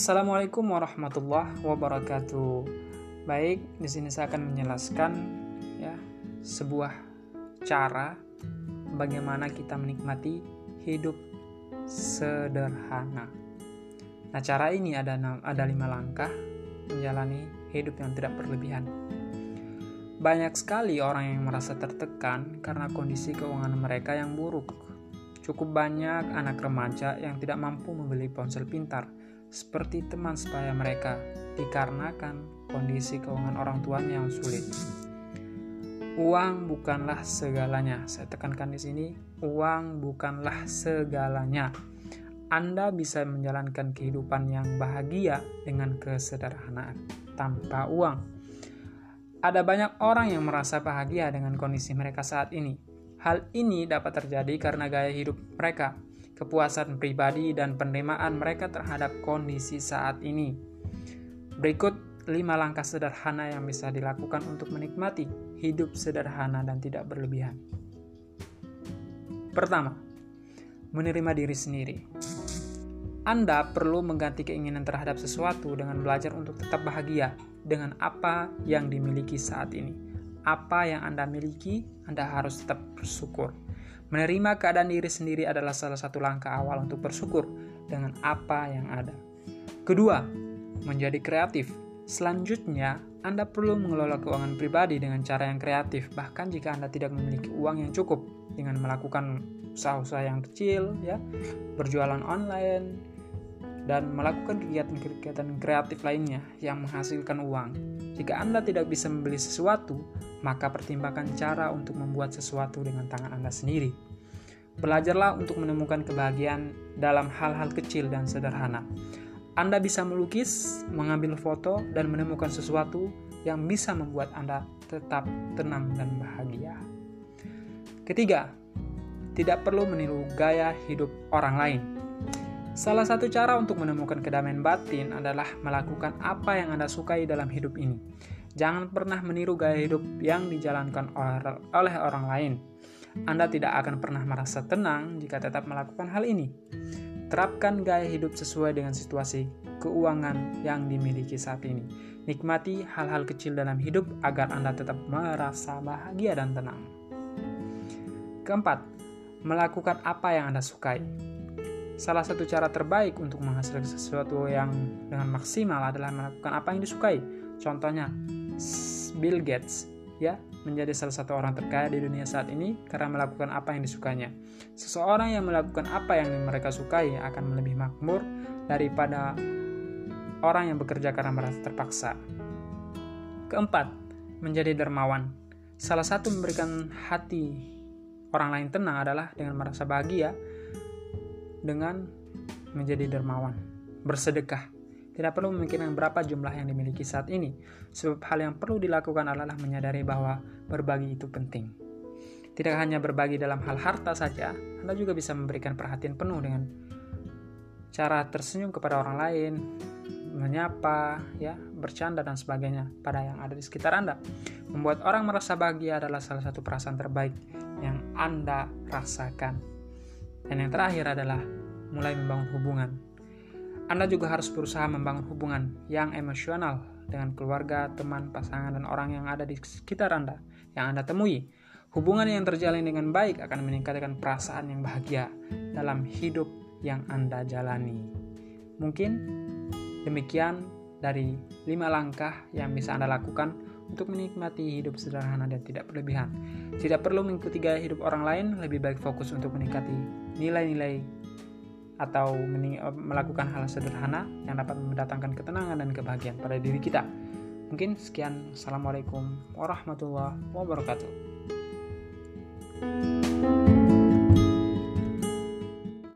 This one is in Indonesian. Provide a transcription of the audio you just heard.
Assalamualaikum warahmatullahi wabarakatuh. Baik, di sini saya akan menjelaskan ya sebuah cara bagaimana kita menikmati hidup sederhana. Nah, cara ini ada ada lima langkah menjalani hidup yang tidak berlebihan. Banyak sekali orang yang merasa tertekan karena kondisi keuangan mereka yang buruk. Cukup banyak anak remaja yang tidak mampu membeli ponsel pintar, seperti teman sebaya mereka, dikarenakan kondisi keuangan orang tuanya yang sulit. Uang bukanlah segalanya. Saya tekankan di sini, uang bukanlah segalanya. Anda bisa menjalankan kehidupan yang bahagia dengan kesederhanaan tanpa uang. Ada banyak orang yang merasa bahagia dengan kondisi mereka saat ini. Hal ini dapat terjadi karena gaya hidup mereka, kepuasan pribadi, dan penerimaan mereka terhadap kondisi saat ini. Berikut 5 langkah sederhana yang bisa dilakukan untuk menikmati hidup sederhana dan tidak berlebihan. Pertama, menerima diri sendiri. Anda perlu mengganti keinginan terhadap sesuatu dengan belajar untuk tetap bahagia dengan apa yang dimiliki saat ini. Apa yang Anda miliki, Anda harus tetap bersyukur. Menerima keadaan diri sendiri adalah salah satu langkah awal untuk bersyukur dengan apa yang ada. Kedua, menjadi kreatif. Selanjutnya, Anda perlu mengelola keuangan pribadi dengan cara yang kreatif, bahkan jika Anda tidak memiliki uang yang cukup dengan melakukan usaha-usaha yang kecil, ya, berjualan online, dan melakukan kegiatan-kegiatan kreatif lainnya yang menghasilkan uang. Jika Anda tidak bisa membeli sesuatu, maka pertimbangkan cara untuk membuat sesuatu dengan tangan Anda sendiri. Belajarlah untuk menemukan kebahagiaan dalam hal-hal kecil dan sederhana. Anda bisa melukis, mengambil foto, dan menemukan sesuatu yang bisa membuat Anda tetap tenang dan bahagia. Ketiga, tidak perlu meniru gaya hidup orang lain. Salah satu cara untuk menemukan kedamaian batin adalah melakukan apa yang Anda sukai dalam hidup ini. Jangan pernah meniru gaya hidup yang dijalankan oleh orang lain. Anda tidak akan pernah merasa tenang jika tetap melakukan hal ini. Terapkan gaya hidup sesuai dengan situasi keuangan yang dimiliki saat ini. Nikmati hal-hal kecil dalam hidup agar Anda tetap merasa bahagia dan tenang. Keempat, melakukan apa yang Anda sukai. Salah satu cara terbaik untuk menghasilkan sesuatu yang dengan maksimal adalah melakukan apa yang disukai. Contohnya, Bill Gates ya menjadi salah satu orang terkaya di dunia saat ini karena melakukan apa yang disukainya. Seseorang yang melakukan apa yang mereka sukai akan lebih makmur daripada orang yang bekerja karena merasa terpaksa. Keempat, menjadi dermawan. Salah satu memberikan hati orang lain tenang adalah dengan merasa bahagia dengan menjadi dermawan, bersedekah. Tidak perlu memikirkan berapa jumlah yang dimiliki saat ini, sebab hal yang perlu dilakukan adalah menyadari bahwa berbagi itu penting. Tidak hanya berbagi dalam hal harta saja, Anda juga bisa memberikan perhatian penuh dengan cara tersenyum kepada orang lain, menyapa, ya, bercanda dan sebagainya pada yang ada di sekitar Anda. Membuat orang merasa bahagia adalah salah satu perasaan terbaik yang Anda rasakan. Dan yang terakhir adalah mulai membangun hubungan. Anda juga harus berusaha membangun hubungan yang emosional dengan keluarga, teman, pasangan, dan orang yang ada di sekitar Anda yang Anda temui. Hubungan yang terjalin dengan baik akan meningkatkan perasaan yang bahagia dalam hidup yang Anda jalani. Mungkin demikian dari lima langkah yang bisa Anda lakukan untuk menikmati hidup sederhana dan tidak berlebihan. Tidak perlu mengikuti gaya hidup orang lain, lebih baik fokus untuk meningkati nilai-nilai atau melakukan hal sederhana yang dapat mendatangkan ketenangan dan kebahagiaan pada diri kita. Mungkin sekian. Assalamualaikum warahmatullahi wabarakatuh.